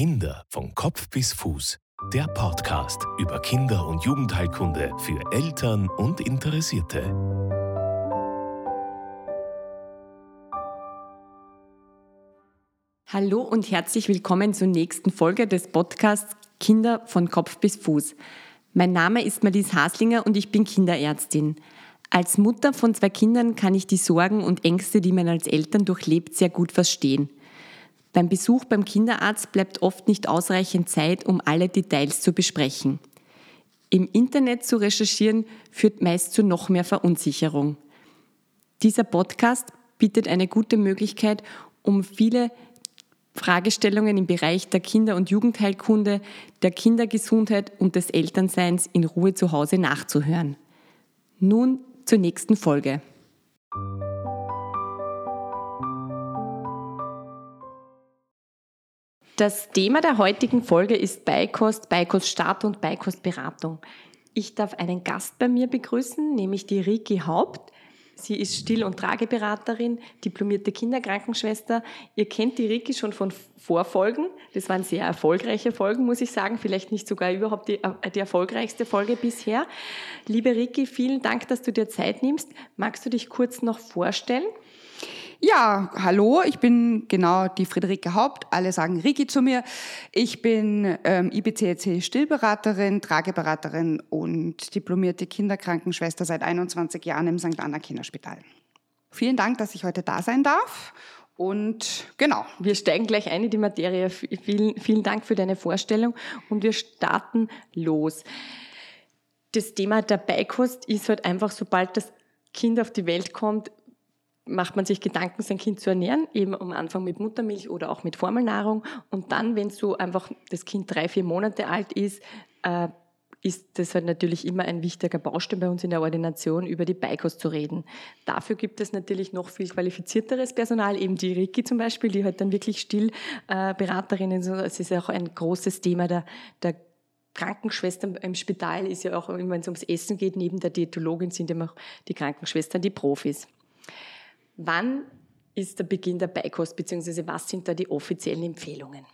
Kinder von Kopf bis Fuß. Der Podcast über Kinder- und Jugendheilkunde für Eltern und Interessierte. Hallo und herzlich willkommen zur nächsten Folge des Podcasts Kinder von Kopf bis Fuß. Mein Name ist Marlies Haslinger und ich bin Kinderärztin. Als Mutter von zwei Kindern kann ich die Sorgen und Ängste, die man als Eltern durchlebt, sehr gut verstehen. Beim Besuch beim Kinderarzt bleibt oft nicht ausreichend Zeit, um alle Details zu besprechen. Im Internet zu recherchieren führt meist zu noch mehr Verunsicherung. Dieser Podcast bietet eine gute Möglichkeit, um viele Fragestellungen im Bereich der Kinder- und Jugendheilkunde, der Kindergesundheit und des Elternseins in Ruhe zu Hause nachzuhören. Nun zur nächsten Folge. Das Thema der heutigen Folge ist Beikost, Beikoststart und Beikostberatung. Ich darf einen Gast bei mir begrüßen, nämlich die Riki Haupt. Sie ist Still- und Trageberaterin, diplomierte Kinderkrankenschwester. Ihr kennt die Riki schon von Vorfolgen. Das waren sehr erfolgreiche Folgen, muss ich sagen. Vielleicht nicht sogar überhaupt die, äh, die erfolgreichste Folge bisher. Liebe Riki, vielen Dank, dass du dir Zeit nimmst. Magst du dich kurz noch vorstellen? Ja, hallo, ich bin genau die Friederike Haupt. Alle sagen Riki zu mir. Ich bin ähm, IBCLC Stillberaterin, Trageberaterin und diplomierte Kinderkrankenschwester seit 21 Jahren im St. Anna Kinderspital. Vielen Dank, dass ich heute da sein darf. Und genau. Wir steigen gleich ein in die Materie. Vielen, vielen Dank für deine Vorstellung und wir starten los. Das Thema der Beikost ist halt einfach, sobald das Kind auf die Welt kommt, macht man sich Gedanken, sein Kind zu ernähren, eben am Anfang mit Muttermilch oder auch mit Formelnahrung. Und dann, wenn so einfach das Kind drei, vier Monate alt ist, äh, ist das halt natürlich immer ein wichtiger Baustein bei uns in der Ordination, über die Beikost zu reden. Dafür gibt es natürlich noch viel qualifizierteres Personal, eben die Riki zum Beispiel, die halt dann wirklich Stillberaterinnen sind. Es ist ja auch ein großes Thema der, der Krankenschwestern im Spital, ist ja auch, wenn es ums Essen geht, neben der Diätologin sind ja auch die Krankenschwestern die Profis. Wann ist der Beginn der Beikost, beziehungsweise was sind da die offiziellen Empfehlungen?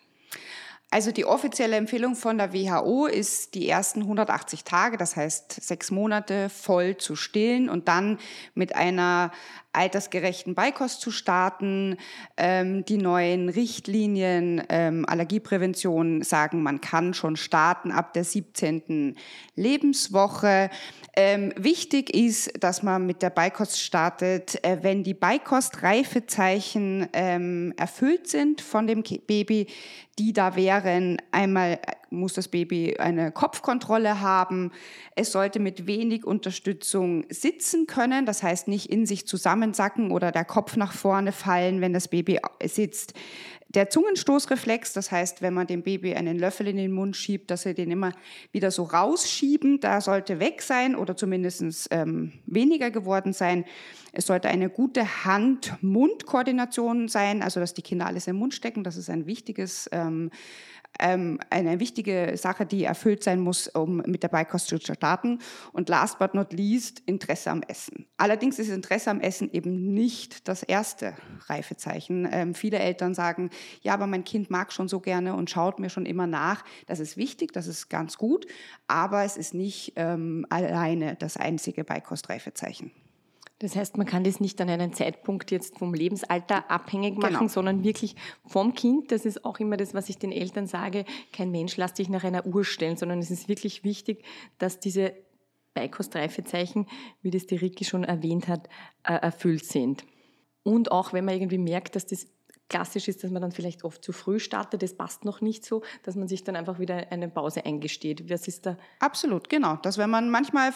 Also die offizielle Empfehlung von der WHO ist, die ersten 180 Tage, das heißt sechs Monate, voll zu stillen und dann mit einer altersgerechten Beikost zu starten. Ähm, die neuen Richtlinien ähm, Allergieprävention sagen, man kann schon starten ab der 17. Lebenswoche. Ähm, wichtig ist, dass man mit der Beikost startet, äh, wenn die Beikostreifezeichen ähm, erfüllt sind von dem Baby, die da wären, einmal äh, muss das Baby eine Kopfkontrolle haben, es sollte mit wenig Unterstützung sitzen können, das heißt nicht in sich zusammensacken oder der Kopf nach vorne fallen, wenn das Baby sitzt. Der Zungenstoßreflex, das heißt, wenn man dem Baby einen Löffel in den Mund schiebt, dass er den immer wieder so rausschieben, da sollte weg sein oder zumindest ähm, weniger geworden sein. Es sollte eine gute Hand-Mund-Koordination sein, also dass die Kinder alles im Mund stecken. Das ist ein wichtiges ähm, ähm, eine wichtige Sache, die erfüllt sein muss, um mit der Beikost zu starten. Und last but not least, Interesse am Essen. Allerdings ist Interesse am Essen eben nicht das erste Reifezeichen. Ähm, viele Eltern sagen, ja, aber mein Kind mag schon so gerne und schaut mir schon immer nach. Das ist wichtig, das ist ganz gut, aber es ist nicht ähm, alleine das einzige Beikostreifezeichen. Das heißt, man kann das nicht an einen Zeitpunkt jetzt vom Lebensalter abhängig machen, genau. sondern wirklich vom Kind. Das ist auch immer das, was ich den Eltern sage. Kein Mensch lässt sich nach einer Uhr stellen, sondern es ist wirklich wichtig, dass diese Beikostreifezeichen, wie das die Ricky schon erwähnt hat, äh, erfüllt sind. Und auch wenn man irgendwie merkt, dass das klassisch ist, dass man dann vielleicht oft zu früh startet, das passt noch nicht so, dass man sich dann einfach wieder eine Pause eingesteht. Was ist da? Absolut, genau. Dass wenn man manchmal,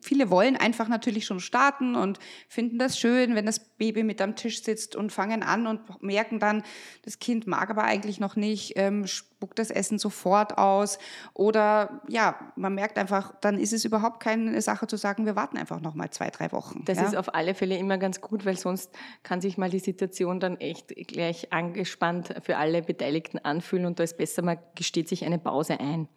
viele wollen einfach natürlich schon starten und finden das schön, wenn das Baby mit am Tisch sitzt und fangen an und merken dann, das Kind mag aber eigentlich noch nicht, ähm, spuckt das Essen sofort aus oder ja, man merkt einfach, dann ist es überhaupt keine Sache zu sagen, wir warten einfach noch mal zwei, drei Wochen. Das ja? ist auf alle Fälle immer ganz gut, weil sonst kann sich mal die Situation dann echt gleich angespannt für alle Beteiligten anfühlen und da ist besser, man gesteht sich eine Pause ein.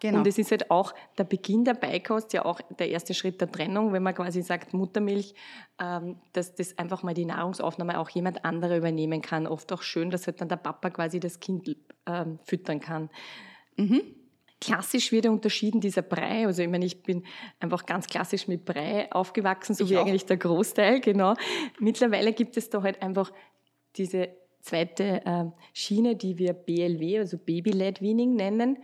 Genau. Und es ist halt auch der Beginn der Beikost, ja auch der erste Schritt der Trennung, wenn man quasi sagt Muttermilch, ähm, dass das einfach mal die Nahrungsaufnahme auch jemand anderer übernehmen kann. Oft auch schön, dass halt dann der Papa quasi das Kind ähm, füttern kann. Mhm. Klassisch wird ja unterschieden dieser Brei. Also ich meine, ich bin einfach ganz klassisch mit Brei aufgewachsen, so ich wie auch. eigentlich der Großteil, genau. Mittlerweile gibt es da halt einfach diese zweite äh, Schiene, die wir BLW, also Baby-led Weaning nennen.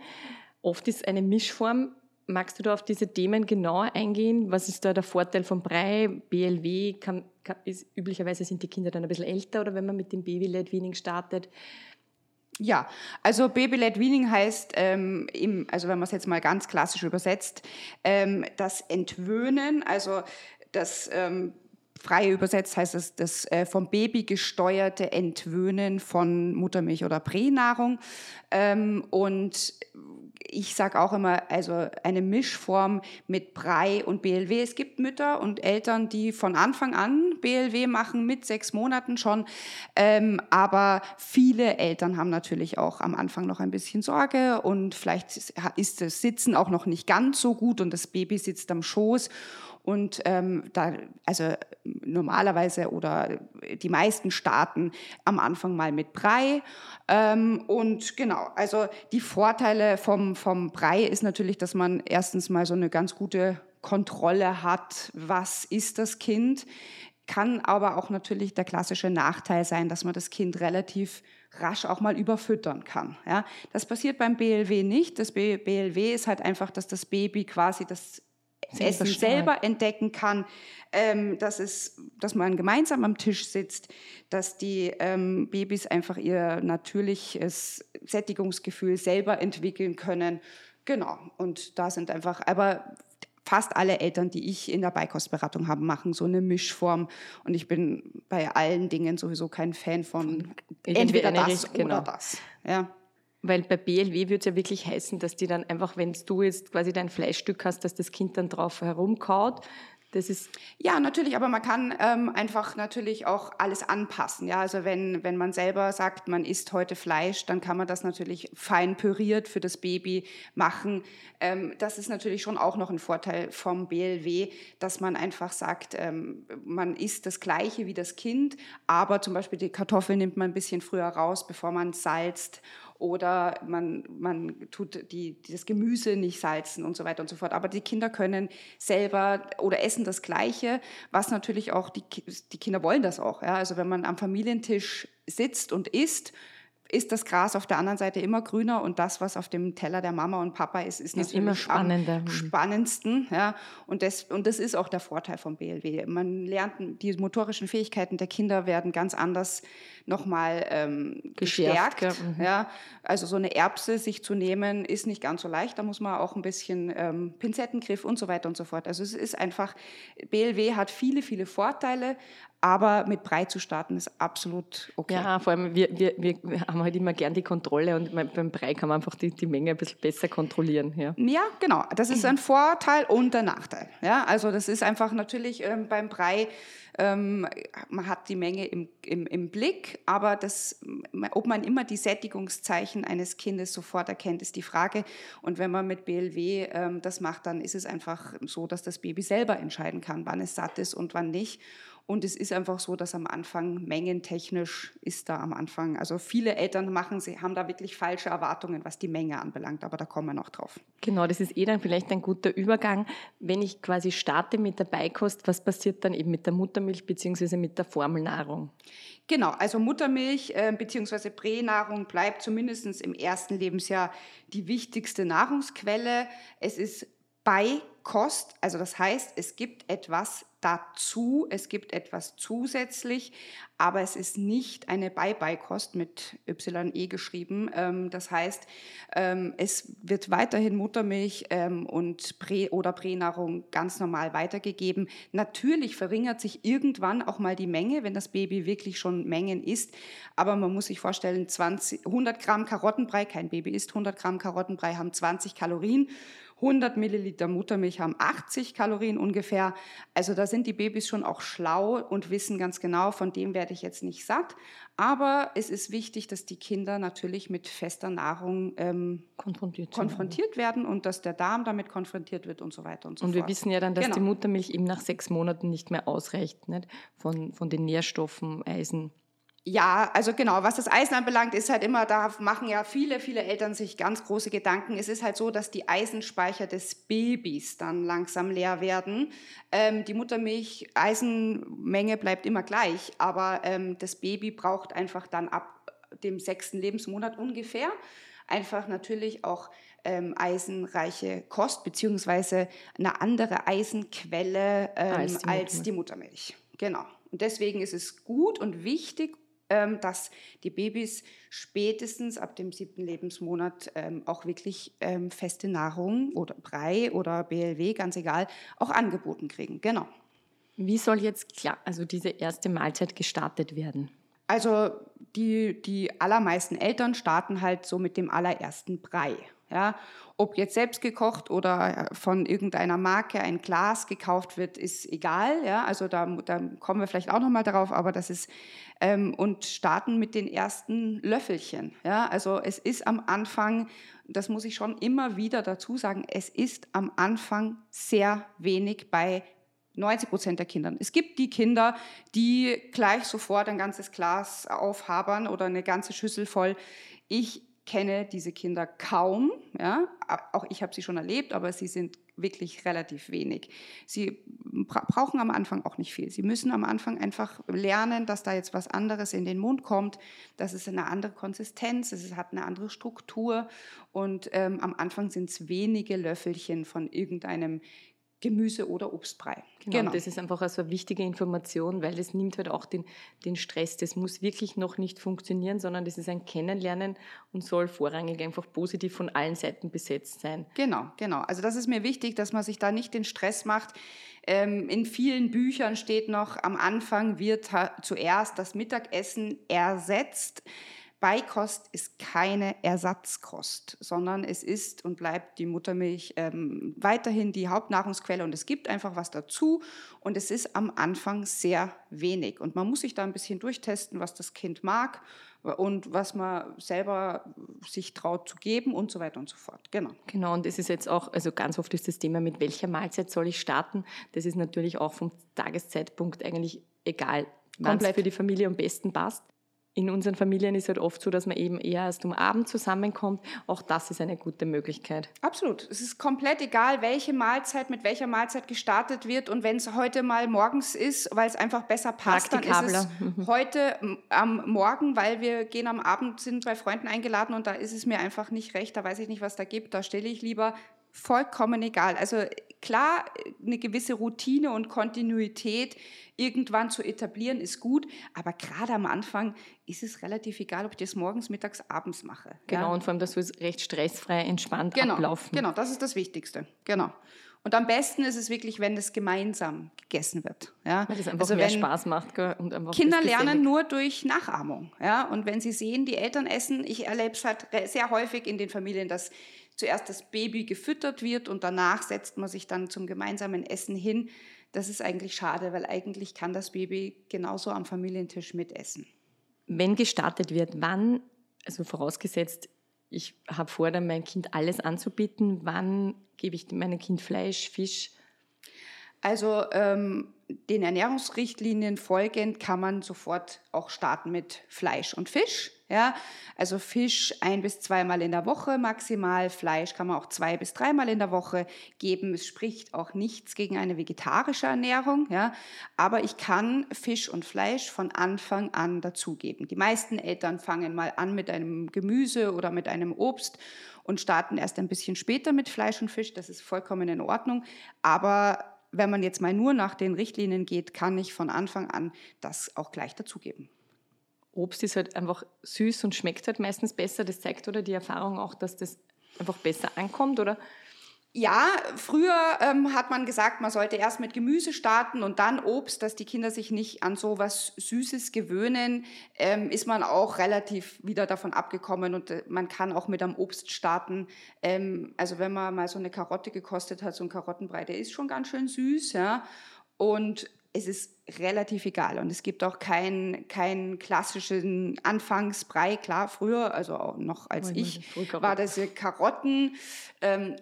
Oft ist eine Mischform. Magst du da auf diese Themen genauer eingehen? Was ist da der Vorteil von Brei? BLW kann, kann, ist, üblicherweise sind die Kinder dann ein bisschen älter oder wenn man mit dem Baby-led Weaning startet. Ja, also Baby-led Weaning heißt, ähm, im, also wenn man es jetzt mal ganz klassisch übersetzt, ähm, das Entwöhnen, also das ähm, frei übersetzt heißt es das äh, vom Baby gesteuerte Entwöhnen von Muttermilch oder Pränahrung. Ähm, und ich sage auch immer, also eine Mischform mit Brei und BLW. Es gibt Mütter und Eltern, die von Anfang an BLW machen, mit sechs Monaten schon. Ähm, aber viele Eltern haben natürlich auch am Anfang noch ein bisschen Sorge und vielleicht ist das Sitzen auch noch nicht ganz so gut und das Baby sitzt am Schoß. Und ähm, da, also normalerweise oder die meisten starten am Anfang mal mit Brei. Ähm, und genau, also die Vorteile vom, vom Brei ist natürlich, dass man erstens mal so eine ganz gute Kontrolle hat, was ist das Kind. Kann aber auch natürlich der klassische Nachteil sein, dass man das Kind relativ rasch auch mal überfüttern kann. Ja, das passiert beim BLW nicht. Das BLW ist halt einfach, dass das Baby quasi das Essen selber entdecken kann, ähm, dass, es, dass man gemeinsam am Tisch sitzt, dass die ähm, Babys einfach ihr natürliches Sättigungsgefühl selber entwickeln können. Genau, und da sind einfach, aber fast alle Eltern, die ich in der Beikostberatung habe, machen so eine Mischform. Und ich bin bei allen Dingen sowieso kein Fan von entweder das genau. oder das. Ja. Weil bei BLW würde es ja wirklich heißen, dass die dann einfach, wenn du jetzt quasi dein Fleischstück hast, dass das Kind dann drauf herumkaut. Das ist ja, natürlich, aber man kann ähm, einfach natürlich auch alles anpassen. Ja, also wenn, wenn man selber sagt, man isst heute Fleisch, dann kann man das natürlich fein püriert für das Baby machen. Ähm, das ist natürlich schon auch noch ein Vorteil vom BLW, dass man einfach sagt, ähm, man isst das Gleiche wie das Kind, aber zum Beispiel die Kartoffeln nimmt man ein bisschen früher raus, bevor man salzt oder man, man tut die, das Gemüse nicht salzen und so weiter und so fort. Aber die Kinder können selber oder essen das Gleiche, was natürlich auch, die, die Kinder wollen das auch. Ja? Also wenn man am Familientisch sitzt und isst, ist das Gras auf der anderen Seite immer grüner und das, was auf dem Teller der Mama und Papa ist, ist, ist natürlich immer spannender. am spannendsten. Ja. Und, das, und das ist auch der Vorteil vom BLW. Man lernt, die motorischen Fähigkeiten der Kinder werden ganz anders nochmal ähm, gestärkt. Ja. Mhm. ja. Also so eine Erbse sich zu nehmen, ist nicht ganz so leicht. Da muss man auch ein bisschen ähm, Pinzettengriff und so weiter und so fort. Also es ist einfach, BLW hat viele, viele Vorteile, aber mit Brei zu starten ist absolut okay. Ja, vor allem wir, wir, wir haben halt immer gern die Kontrolle und beim Brei kann man einfach die, die Menge ein bisschen besser kontrollieren. Ja. ja, genau. Das ist ein Vorteil und ein Nachteil. Ja, also das ist einfach natürlich ähm, beim Brei, ähm, man hat die Menge im, im, im Blick, aber das, ob man immer die Sättigungszeichen eines Kindes sofort erkennt, ist die Frage. Und wenn man mit BLW ähm, das macht, dann ist es einfach so, dass das Baby selber entscheiden kann, wann es satt ist und wann nicht. Und es ist einfach so, dass am Anfang mengentechnisch ist da am Anfang, also viele Eltern machen, sie haben da wirklich falsche Erwartungen, was die Menge anbelangt, aber da kommen wir noch drauf. Genau, das ist eh dann vielleicht ein guter Übergang. Wenn ich quasi starte mit der Beikost, was passiert dann eben mit der Muttermilch bzw. mit der Formelnahrung? Genau, also Muttermilch äh, bzw. Pränahrung bleibt zumindest im ersten Lebensjahr die wichtigste Nahrungsquelle. Es ist Beikost, also das heißt, es gibt etwas dazu, es gibt etwas zusätzlich, aber es ist nicht eine Beibeikost mit YE geschrieben. Ähm, das heißt, ähm, es wird weiterhin Muttermilch ähm, und Prä- oder Pränahrung ganz normal weitergegeben. Natürlich verringert sich irgendwann auch mal die Menge, wenn das Baby wirklich schon Mengen isst. Aber man muss sich vorstellen, 20, 100 Gramm Karottenbrei, kein Baby isst 100 Gramm Karottenbrei, haben 20 Kalorien. 100 Milliliter Muttermilch haben 80 Kalorien ungefähr. Also da sind die Babys schon auch schlau und wissen ganz genau, von dem werde ich jetzt nicht satt. Aber es ist wichtig, dass die Kinder natürlich mit fester Nahrung ähm, konfrontiert, konfrontiert werden und dass der Darm damit konfrontiert wird und so weiter und so und fort. Und wir wissen ja dann, dass genau. die Muttermilch eben nach sechs Monaten nicht mehr ausreicht, nicht? Von, von den Nährstoffen, Eisen. Ja, also genau, was das Eisen anbelangt, ist halt immer, da machen ja viele, viele Eltern sich ganz große Gedanken. Es ist halt so, dass die Eisenspeicher des Babys dann langsam leer werden. Ähm, die Muttermilch, Eisenmenge bleibt immer gleich, aber ähm, das Baby braucht einfach dann ab dem sechsten Lebensmonat ungefähr einfach natürlich auch ähm, eisenreiche Kost, beziehungsweise eine andere Eisenquelle ähm, als, die als die Muttermilch. Genau. Und deswegen ist es gut und wichtig dass die Babys spätestens ab dem siebten Lebensmonat ähm, auch wirklich ähm, feste Nahrung oder Brei oder BLW, ganz egal, auch angeboten kriegen. Genau. Wie soll jetzt klar, also diese erste Mahlzeit gestartet werden? Also die, die allermeisten Eltern starten halt so mit dem allerersten Brei. Ja, ob jetzt selbst gekocht oder von irgendeiner Marke ein Glas gekauft wird, ist egal. Ja, also da, da kommen wir vielleicht auch noch mal darauf, aber das ist ähm, und starten mit den ersten Löffelchen. Ja, also es ist am Anfang, das muss ich schon immer wieder dazu sagen, es ist am Anfang sehr wenig bei 90 Prozent der Kindern. Es gibt die Kinder, die gleich sofort ein ganzes Glas aufhabern oder eine ganze Schüssel voll. Ich kenne diese Kinder kaum. Ja? Auch ich habe sie schon erlebt, aber sie sind wirklich relativ wenig. Sie brauchen am Anfang auch nicht viel. Sie müssen am Anfang einfach lernen, dass da jetzt was anderes in den Mund kommt, dass es eine andere Konsistenz, es hat eine andere Struktur und ähm, am Anfang sind es wenige Löffelchen von irgendeinem Gemüse- oder Obstbrei. Genau, genau. das ist einfach also eine wichtige Information, weil es nimmt halt auch den, den Stress. Das muss wirklich noch nicht funktionieren, sondern das ist ein Kennenlernen und soll vorrangig einfach positiv von allen Seiten besetzt sein. Genau, genau. Also das ist mir wichtig, dass man sich da nicht den Stress macht. Ähm, in vielen Büchern steht noch, am Anfang wird zuerst das Mittagessen ersetzt. Beikost ist keine Ersatzkost, sondern es ist und bleibt die Muttermilch ähm, weiterhin die Hauptnahrungsquelle und es gibt einfach was dazu und es ist am Anfang sehr wenig und man muss sich da ein bisschen durchtesten, was das Kind mag und was man selber sich traut zu geben und so weiter und so fort. Genau. Genau, und es ist jetzt auch, also ganz oft ist das Thema, mit welcher Mahlzeit soll ich starten? Das ist natürlich auch vom Tageszeitpunkt eigentlich egal, wann es für die Familie am besten passt in unseren Familien ist halt oft so, dass man eben eher erst um Abend zusammenkommt. Auch das ist eine gute Möglichkeit. Absolut. Es ist komplett egal, welche Mahlzeit mit welcher Mahlzeit gestartet wird. Und wenn es heute mal morgens ist, weil es einfach besser passt, dann ist es mhm. heute am Morgen, weil wir gehen am Abend, sind bei Freunden eingeladen und da ist es mir einfach nicht recht. Da weiß ich nicht, was da gibt. Da stelle ich lieber vollkommen egal. Also klar, eine gewisse Routine und Kontinuität irgendwann zu etablieren ist gut, aber gerade am Anfang ist es relativ egal, ob ich das morgens, mittags, abends mache. Genau, ja? und vor allem, dass wir recht stressfrei, entspannt genau, ablaufen. Genau, das ist das Wichtigste. Genau. Und am besten ist es wirklich, wenn es gemeinsam gegessen wird. Ja? Weil es einfach also mehr Spaß macht. Und einfach Kinder lernen nur durch Nachahmung. Ja? Und wenn sie sehen, die Eltern essen, ich erlebe es halt sehr häufig in den Familien, dass zuerst das Baby gefüttert wird und danach setzt man sich dann zum gemeinsamen Essen hin. Das ist eigentlich schade, weil eigentlich kann das Baby genauso am Familientisch mitessen. Wenn gestartet wird, wann, also vorausgesetzt, ich habe vor, dann mein Kind alles anzubieten, wann gebe ich meinem Kind Fleisch, Fisch? Also ähm, den Ernährungsrichtlinien folgend kann man sofort auch starten mit Fleisch und Fisch. Ja, also Fisch ein bis zweimal in der Woche maximal, Fleisch kann man auch zwei bis dreimal in der Woche geben. Es spricht auch nichts gegen eine vegetarische Ernährung, ja, aber ich kann Fisch und Fleisch von Anfang an dazugeben. Die meisten Eltern fangen mal an mit einem Gemüse oder mit einem Obst und starten erst ein bisschen später mit Fleisch und Fisch. Das ist vollkommen in Ordnung, aber wenn man jetzt mal nur nach den Richtlinien geht, kann ich von Anfang an das auch gleich dazugeben. Obst ist halt einfach süß und schmeckt halt meistens besser. Das zeigt oder die Erfahrung auch, dass das einfach besser ankommt, oder? Ja, früher ähm, hat man gesagt, man sollte erst mit Gemüse starten und dann Obst, dass die Kinder sich nicht an so was Süßes gewöhnen, ähm, ist man auch relativ wieder davon abgekommen und äh, man kann auch mit einem Obst starten. Ähm, also wenn man mal so eine Karotte gekostet hat, so ein Karottenbrei, der ist schon ganz schön süß, ja. Und es ist relativ egal. Und es gibt auch keinen kein klassischen Anfangsbrei. Klar, früher, also auch noch als oh, ich, war das Karotten. Ähm,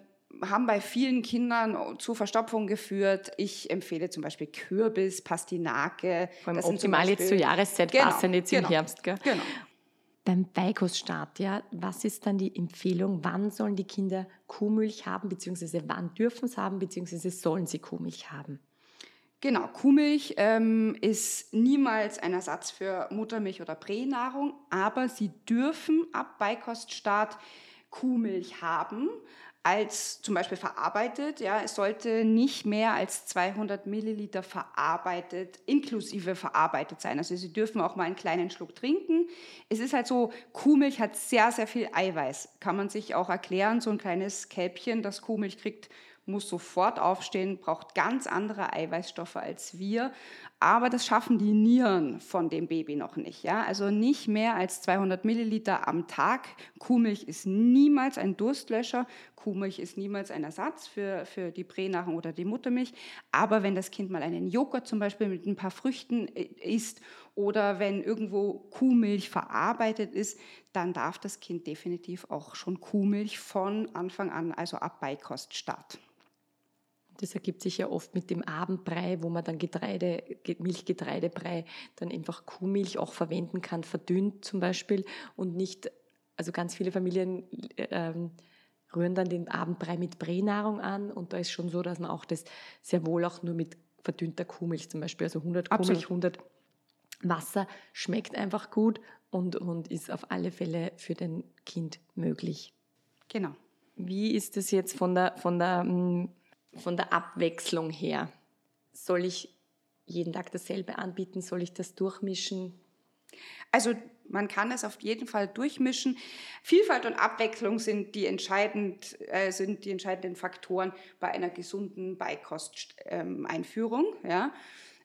haben bei vielen Kindern zu Verstopfung geführt. Ich empfehle zum Beispiel Kürbis, Pastinake. Vor allem optimal jetzt zur Jahreszeit genau, passen, jetzt genau, im Herbst. Gell? Genau. Beim Beikoststart, ja, was ist dann die Empfehlung? Wann sollen die Kinder Kuhmilch haben, beziehungsweise wann dürfen sie haben, beziehungsweise sollen sie Kuhmilch haben? Genau, Kuhmilch ähm, ist niemals ein Ersatz für Muttermilch oder Pränahrung, aber sie dürfen ab Beikoststart Kuhmilch haben als zum Beispiel verarbeitet. Ja, es sollte nicht mehr als 200 Milliliter verarbeitet, inklusive verarbeitet sein. Also Sie dürfen auch mal einen kleinen Schluck trinken. Es ist halt so, Kuhmilch hat sehr, sehr viel Eiweiß. Kann man sich auch erklären, so ein kleines Kälbchen, das Kuhmilch kriegt, muss sofort aufstehen, braucht ganz andere Eiweißstoffe als wir. Aber das schaffen die Nieren von dem Baby noch nicht. Ja? Also nicht mehr als 200 Milliliter am Tag. Kuhmilch ist niemals ein Durstlöscher. Kuhmilch ist niemals ein Ersatz für, für die Pränahrung oder die Muttermilch. Aber wenn das Kind mal einen Joghurt zum Beispiel mit ein paar Früchten äh, isst oder wenn irgendwo Kuhmilch verarbeitet ist, dann darf das Kind definitiv auch schon Kuhmilch von Anfang an, also ab Beikoststart. Das ergibt sich ja oft mit dem Abendbrei, wo man dann Getreide, Milchgetreidebrei, dann einfach Kuhmilch auch verwenden kann, verdünnt zum Beispiel und nicht, also ganz viele Familien ähm, rühren dann den Abendbrei mit Pränahrung an und da ist schon so, dass man auch das sehr wohl auch nur mit verdünnter Kuhmilch zum Beispiel, also 100 Absolut. Kuhmilch, 100 Wasser, schmeckt einfach gut und, und ist auf alle Fälle für den Kind möglich. Genau. Wie ist es jetzt von der, von der, hm, von der Abwechslung her? Soll ich jeden Tag dasselbe anbieten? Soll ich das durchmischen? Also man kann es auf jeden Fall durchmischen. Vielfalt und Abwechslung sind die, entscheidend, äh, sind die entscheidenden Faktoren bei einer gesunden Beikosteinführung. Ähm, ja.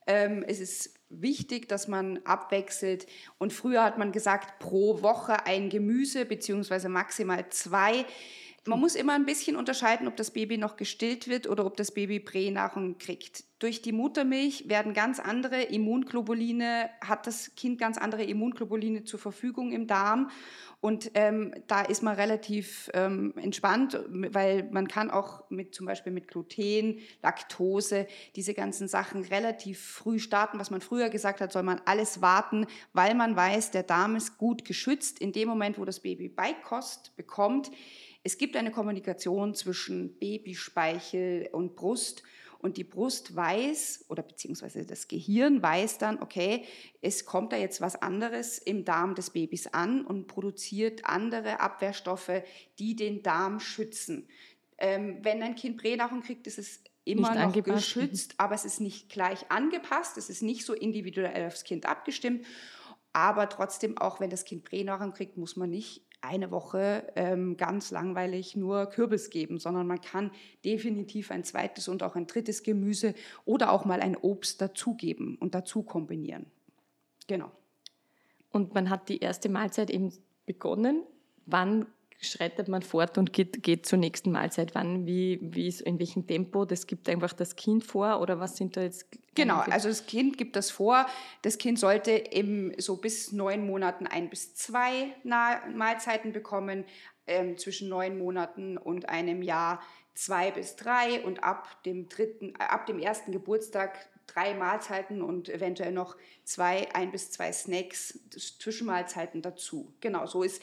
Ähm, es ist wichtig, dass man abwechselt. Und früher hat man gesagt, pro Woche ein Gemüse beziehungsweise maximal zwei. Man muss immer ein bisschen unterscheiden, ob das Baby noch gestillt wird oder ob das Baby Pränahrung kriegt. Durch die Muttermilch werden ganz andere Immunglobuline, hat das Kind ganz andere Immunglobuline zur Verfügung im Darm. Und ähm, da ist man relativ ähm, entspannt, weil man kann auch mit zum Beispiel mit Gluten, Laktose, diese ganzen Sachen relativ früh starten. Was man früher gesagt hat, soll man alles warten, weil man weiß, der Darm ist gut geschützt. In dem Moment, wo das Baby Beikost bekommt, es gibt eine Kommunikation zwischen Babyspeichel und Brust und die Brust weiß oder beziehungsweise das Gehirn weiß dann, okay, es kommt da jetzt was anderes im Darm des Babys an und produziert andere Abwehrstoffe, die den Darm schützen. Ähm, wenn ein Kind Pränahrung kriegt, ist es immer nicht noch angepasst. geschützt, aber es ist nicht gleich angepasst, es ist nicht so individuell aufs Kind abgestimmt. Aber trotzdem, auch wenn das Kind Pränahrung kriegt, muss man nicht eine Woche ähm, ganz langweilig nur Kürbis geben, sondern man kann definitiv ein zweites und auch ein drittes Gemüse oder auch mal ein Obst dazugeben und dazu kombinieren. Genau. Und man hat die erste Mahlzeit eben begonnen. Wann schreitet man fort und geht, geht zur nächsten Mahlzeit? Wann, wie, wie ist, in welchem Tempo? Das gibt einfach das Kind vor oder was sind da jetzt? Genau, also das Kind gibt das vor. Das Kind sollte eben so bis neun Monaten ein bis zwei Mahlzeiten bekommen, ähm, zwischen neun Monaten und einem Jahr zwei bis drei und ab dem dritten, äh, ab dem ersten Geburtstag drei Mahlzeiten und eventuell noch zwei, ein bis zwei Snacks, Zwischenmahlzeiten dazu. Genau, so ist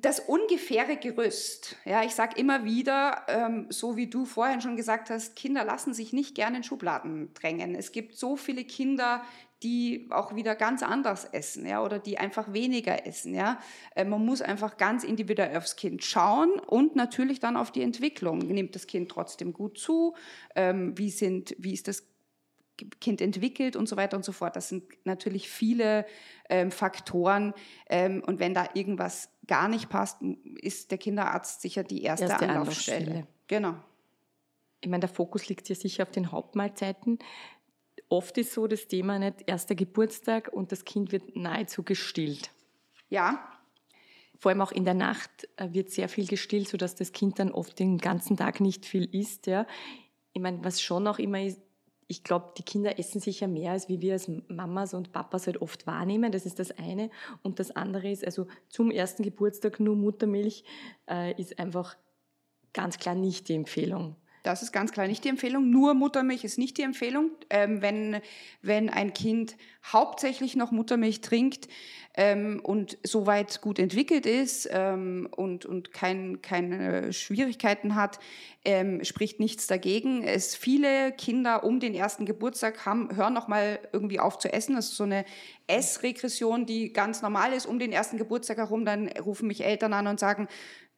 das ungefähre Gerüst. Ja, ich sage immer wieder, ähm, so wie du vorhin schon gesagt hast, Kinder lassen sich nicht gerne in Schubladen drängen. Es gibt so viele Kinder, die auch wieder ganz anders essen, ja, oder die einfach weniger essen, ja. Äh, man muss einfach ganz individuell aufs Kind schauen und natürlich dann auf die Entwicklung. Nimmt das Kind trotzdem gut zu? Ähm, wie sind, wie ist das Kind entwickelt und so weiter und so fort. Das sind natürlich viele ähm, Faktoren. Ähm, und wenn da irgendwas gar nicht passt, ist der Kinderarzt sicher die erste, erste Anlaufstelle. Anlaufstelle. Genau. Ich meine, der Fokus liegt ja sicher auf den Hauptmahlzeiten. Oft ist so das Thema nicht erster Geburtstag und das Kind wird nahezu gestillt. Ja. Vor allem auch in der Nacht äh, wird sehr viel gestillt, sodass das Kind dann oft den ganzen Tag nicht viel isst. Ja. Ich meine, was schon auch immer ist, ich glaube, die Kinder essen sicher mehr, als wie wir als Mamas und Papas halt oft wahrnehmen. Das ist das eine. Und das andere ist, also zum ersten Geburtstag nur Muttermilch äh, ist einfach ganz klar nicht die Empfehlung. Das ist ganz klar nicht die Empfehlung. Nur Muttermilch ist nicht die Empfehlung. Ähm, wenn, wenn ein Kind hauptsächlich noch Muttermilch trinkt ähm, und soweit gut entwickelt ist ähm, und, und kein, keine Schwierigkeiten hat, ähm, spricht nichts dagegen. Es viele Kinder um den ersten Geburtstag haben, hören noch mal irgendwie auf zu essen. Das ist so eine Essregression, die ganz normal ist um den ersten Geburtstag herum. Dann rufen mich Eltern an und sagen,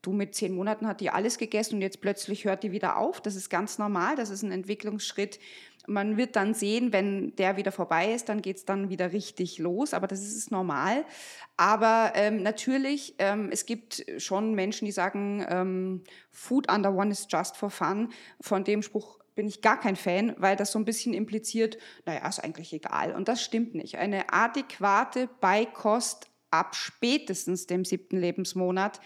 du mit zehn Monaten hat die alles gegessen und jetzt plötzlich hört die wieder auf. Das ist ganz normal, das ist ein Entwicklungsschritt. Man wird dann sehen, wenn der wieder vorbei ist, dann geht es dann wieder richtig los, aber das ist normal. Aber ähm, natürlich, ähm, es gibt schon Menschen, die sagen, ähm, Food under one is just for fun. Von dem Spruch bin ich gar kein Fan, weil das so ein bisschen impliziert, naja, ist eigentlich egal. Und das stimmt nicht. Eine adäquate Beikost ab spätestens dem siebten Lebensmonat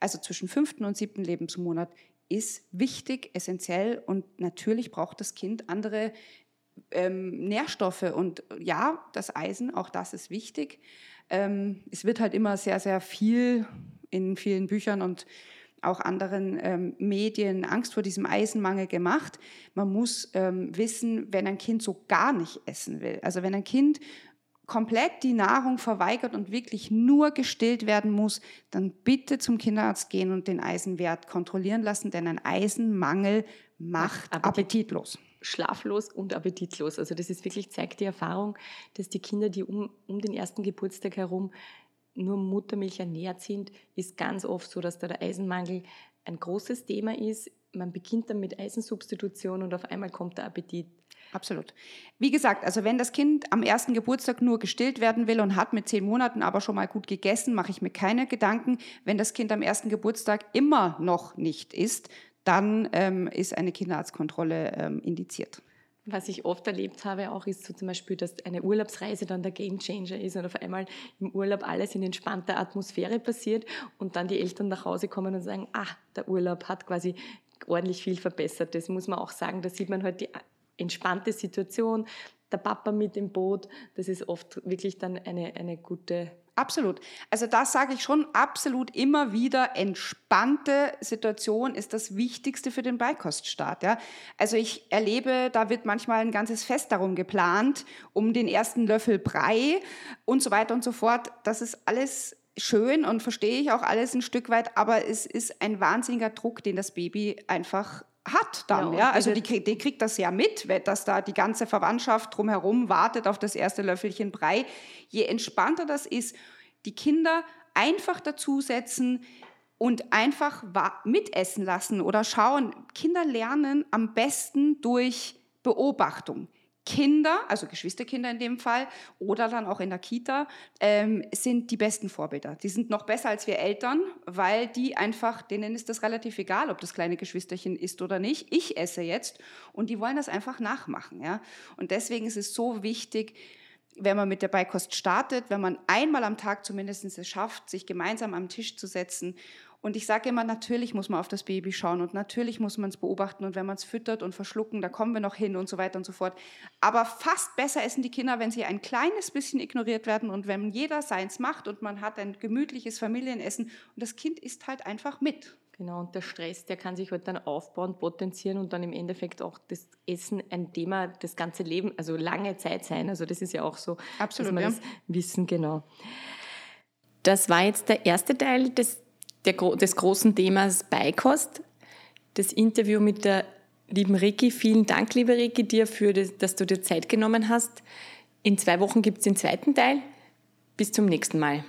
also zwischen fünften und siebten Lebensmonat, ist wichtig, essentiell und natürlich braucht das Kind andere ähm, Nährstoffe und ja, das Eisen, auch das ist wichtig. Ähm, es wird halt immer sehr, sehr viel in vielen Büchern und auch anderen ähm, Medien Angst vor diesem Eisenmangel gemacht. Man muss ähm, wissen, wenn ein Kind so gar nicht essen will, also wenn ein Kind komplett die Nahrung verweigert und wirklich nur gestillt werden muss, dann bitte zum Kinderarzt gehen und den Eisenwert kontrollieren lassen, denn ein Eisenmangel macht Appetit. appetitlos. Schlaflos und appetitlos. Also das ist wirklich, zeigt die Erfahrung, dass die Kinder, die um, um den ersten Geburtstag herum nur Muttermilch ernährt sind, ist ganz oft so, dass da der Eisenmangel ein großes Thema ist. Man beginnt dann mit Eisensubstitution und auf einmal kommt der Appetit. Absolut. Wie gesagt, also wenn das Kind am ersten Geburtstag nur gestillt werden will und hat mit zehn Monaten aber schon mal gut gegessen, mache ich mir keine Gedanken. Wenn das Kind am ersten Geburtstag immer noch nicht isst, dann ähm, ist eine Kinderarztkontrolle ähm, indiziert. Was ich oft erlebt habe, auch ist so zum Beispiel, dass eine Urlaubsreise dann der Gamechanger ist und auf einmal im Urlaub alles in entspannter Atmosphäre passiert und dann die Eltern nach Hause kommen und sagen, ah, der Urlaub hat quasi ordentlich viel verbessert. Das muss man auch sagen. Da sieht man halt die entspannte Situation, der Papa mit im Boot, das ist oft wirklich dann eine, eine gute Absolut. Also das sage ich schon absolut immer wieder. Entspannte Situation ist das Wichtigste für den Beikoststart. Ja? Also ich erlebe, da wird manchmal ein ganzes Fest darum geplant, um den ersten Löffel Brei und so weiter und so fort. Das ist alles schön und verstehe ich auch alles ein Stück weit, aber es ist ein wahnsinniger Druck, den das Baby einfach hat dann. Ja, ja. Also die, die kriegt das ja mit, dass da die ganze Verwandtschaft drumherum wartet auf das erste Löffelchen Brei. Je entspannter das ist, die Kinder einfach dazusetzen und einfach mitessen lassen oder schauen. Kinder lernen am besten durch Beobachtung. Kinder, also Geschwisterkinder in dem Fall, oder dann auch in der Kita, ähm, sind die besten Vorbilder. Die sind noch besser als wir Eltern, weil die einfach, denen ist das relativ egal, ob das kleine Geschwisterchen isst oder nicht. Ich esse jetzt und die wollen das einfach nachmachen. Ja? Und deswegen ist es so wichtig, wenn man mit der Beikost startet, wenn man einmal am Tag zumindest es schafft, sich gemeinsam am Tisch zu setzen und ich sage immer, natürlich muss man auf das Baby schauen und natürlich muss man es beobachten und wenn man es füttert und verschlucken, da kommen wir noch hin und so weiter und so fort. Aber fast besser essen die Kinder, wenn sie ein kleines bisschen ignoriert werden und wenn jeder seins macht und man hat ein gemütliches Familienessen und das Kind isst halt einfach mit. Genau, und der Stress, der kann sich halt dann aufbauen, potenzieren und dann im Endeffekt auch das Essen ein Thema das ganze Leben, also lange Zeit sein. Also das ist ja auch so, Absolut, dass wir ja. das wissen, genau. Das war jetzt der erste Teil des der, des großen Themas Beikost. Das Interview mit der lieben Ricky. Vielen Dank, liebe Ricky, dir für das, dass du dir Zeit genommen hast. In zwei Wochen gibt es den zweiten Teil. Bis zum nächsten Mal.